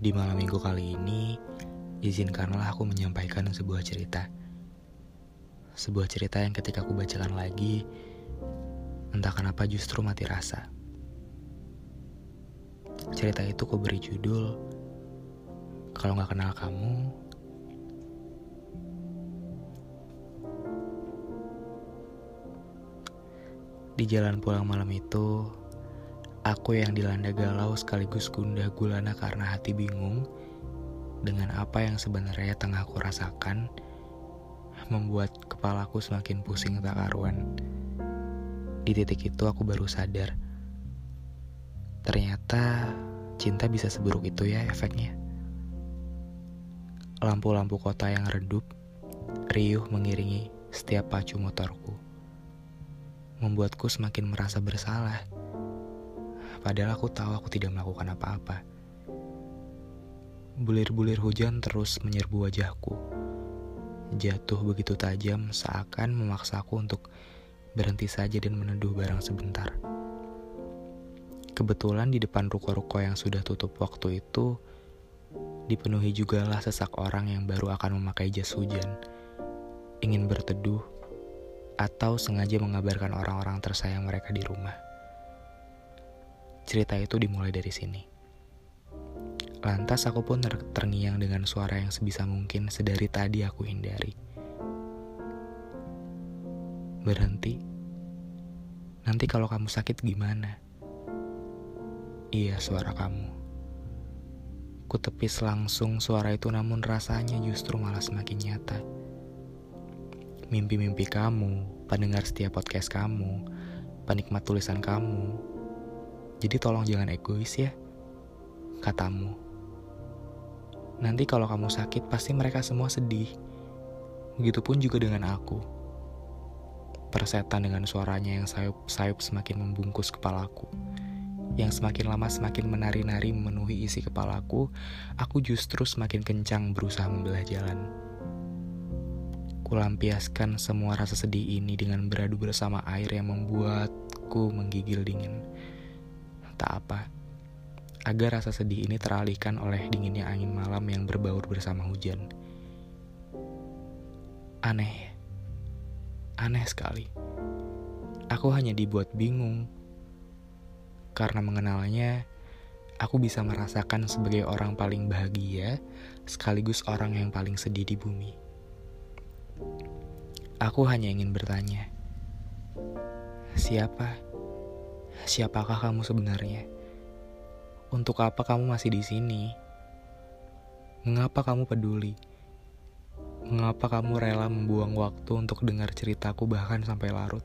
Di malam minggu kali ini, izinkanlah aku menyampaikan sebuah cerita. Sebuah cerita yang ketika aku bacakan lagi, entah kenapa justru mati rasa. Cerita itu aku beri judul, Kalau Gak Kenal Kamu, Di jalan pulang malam itu, Aku yang dilanda galau sekaligus gundah gulana karena hati bingung dengan apa yang sebenarnya tengah aku rasakan membuat kepalaku semakin pusing tak karuan. Di titik itu aku baru sadar. Ternyata cinta bisa seburuk itu ya efeknya. Lampu-lampu kota yang redup, riuh mengiringi setiap pacu motorku. Membuatku semakin merasa bersalah Padahal aku tahu aku tidak melakukan apa-apa. Bulir-bulir hujan terus menyerbu wajahku. Jatuh begitu tajam seakan memaksaku untuk berhenti saja dan meneduh barang sebentar. Kebetulan di depan ruko-ruko yang sudah tutup waktu itu, dipenuhi jugalah sesak orang yang baru akan memakai jas hujan, ingin berteduh, atau sengaja mengabarkan orang-orang tersayang mereka di rumah. Cerita itu dimulai dari sini. Lantas aku pun ter terngiang dengan suara yang sebisa mungkin sedari tadi aku hindari. Berhenti. Nanti kalau kamu sakit gimana? Iya, suara kamu. Ku tepis langsung suara itu namun rasanya justru malah semakin nyata. Mimpi-mimpi kamu, pendengar setiap podcast kamu, penikmat tulisan kamu, jadi tolong jangan egois ya, katamu. Nanti kalau kamu sakit pasti mereka semua sedih. Begitupun juga dengan aku. Persetan dengan suaranya yang sayup-sayup semakin membungkus kepalaku. Yang semakin lama semakin menari-nari memenuhi isi kepalaku, aku justru semakin kencang berusaha membelah jalan. Kulampiaskan semua rasa sedih ini dengan beradu bersama air yang membuatku menggigil dingin tak apa, agar rasa sedih ini teralihkan oleh dinginnya angin malam yang berbaur bersama hujan. Aneh, aneh sekali. Aku hanya dibuat bingung karena mengenalnya. Aku bisa merasakan sebagai orang paling bahagia, sekaligus orang yang paling sedih di bumi. Aku hanya ingin bertanya, siapa? Siapakah kamu sebenarnya? Untuk apa kamu masih di sini? Mengapa kamu peduli? Mengapa kamu rela membuang waktu untuk dengar ceritaku bahkan sampai larut?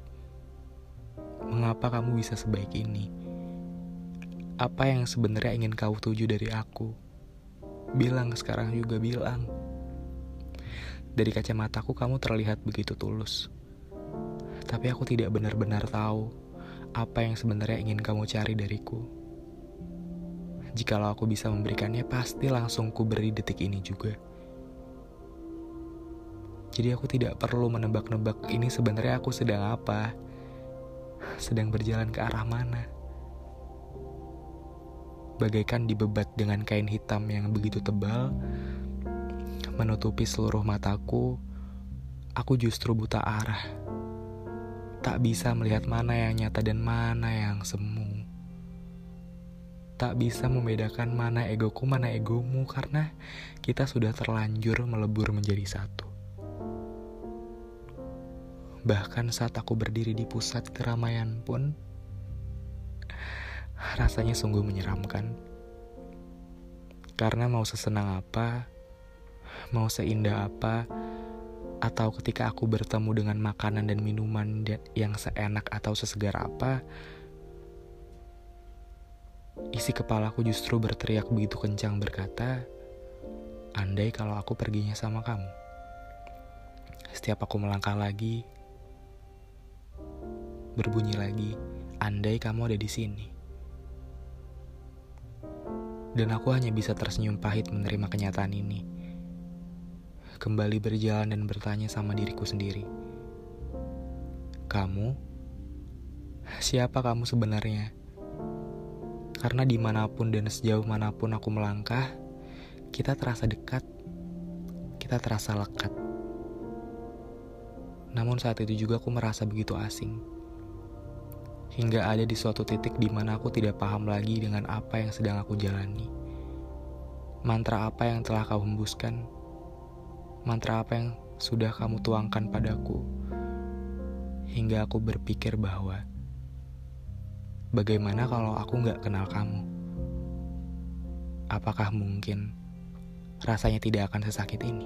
Mengapa kamu bisa sebaik ini? Apa yang sebenarnya ingin kau tuju dari aku? Bilang sekarang juga bilang. Dari kacamataku kamu terlihat begitu tulus. Tapi aku tidak benar-benar tahu apa yang sebenarnya ingin kamu cari dariku. Jikalau aku bisa memberikannya, pasti langsung ku beri detik ini juga. Jadi aku tidak perlu menebak-nebak ini sebenarnya aku sedang apa, sedang berjalan ke arah mana. Bagaikan dibebat dengan kain hitam yang begitu tebal, menutupi seluruh mataku, aku justru buta arah tak bisa melihat mana yang nyata dan mana yang semu. Tak bisa membedakan mana egoku, mana egomu, karena kita sudah terlanjur melebur menjadi satu. Bahkan saat aku berdiri di pusat keramaian pun, rasanya sungguh menyeramkan. Karena mau sesenang apa, mau seindah apa, atau ketika aku bertemu dengan makanan dan minuman yang seenak atau sesegar apa, isi kepalaku justru berteriak begitu kencang berkata, andai kalau aku perginya sama kamu. Setiap aku melangkah lagi, berbunyi lagi, andai kamu ada di sini. Dan aku hanya bisa tersenyum pahit menerima kenyataan ini kembali berjalan dan bertanya sama diriku sendiri. Kamu? Siapa kamu sebenarnya? Karena di mana pun dan sejauh mana pun aku melangkah, kita terasa dekat, kita terasa lekat. Namun saat itu juga aku merasa begitu asing. Hingga ada di suatu titik di mana aku tidak paham lagi dengan apa yang sedang aku jalani. Mantra apa yang telah kau hembuskan? Mantra apa yang sudah kamu tuangkan padaku? Hingga aku berpikir bahwa bagaimana kalau aku gak kenal kamu? Apakah mungkin rasanya tidak akan sesakit ini?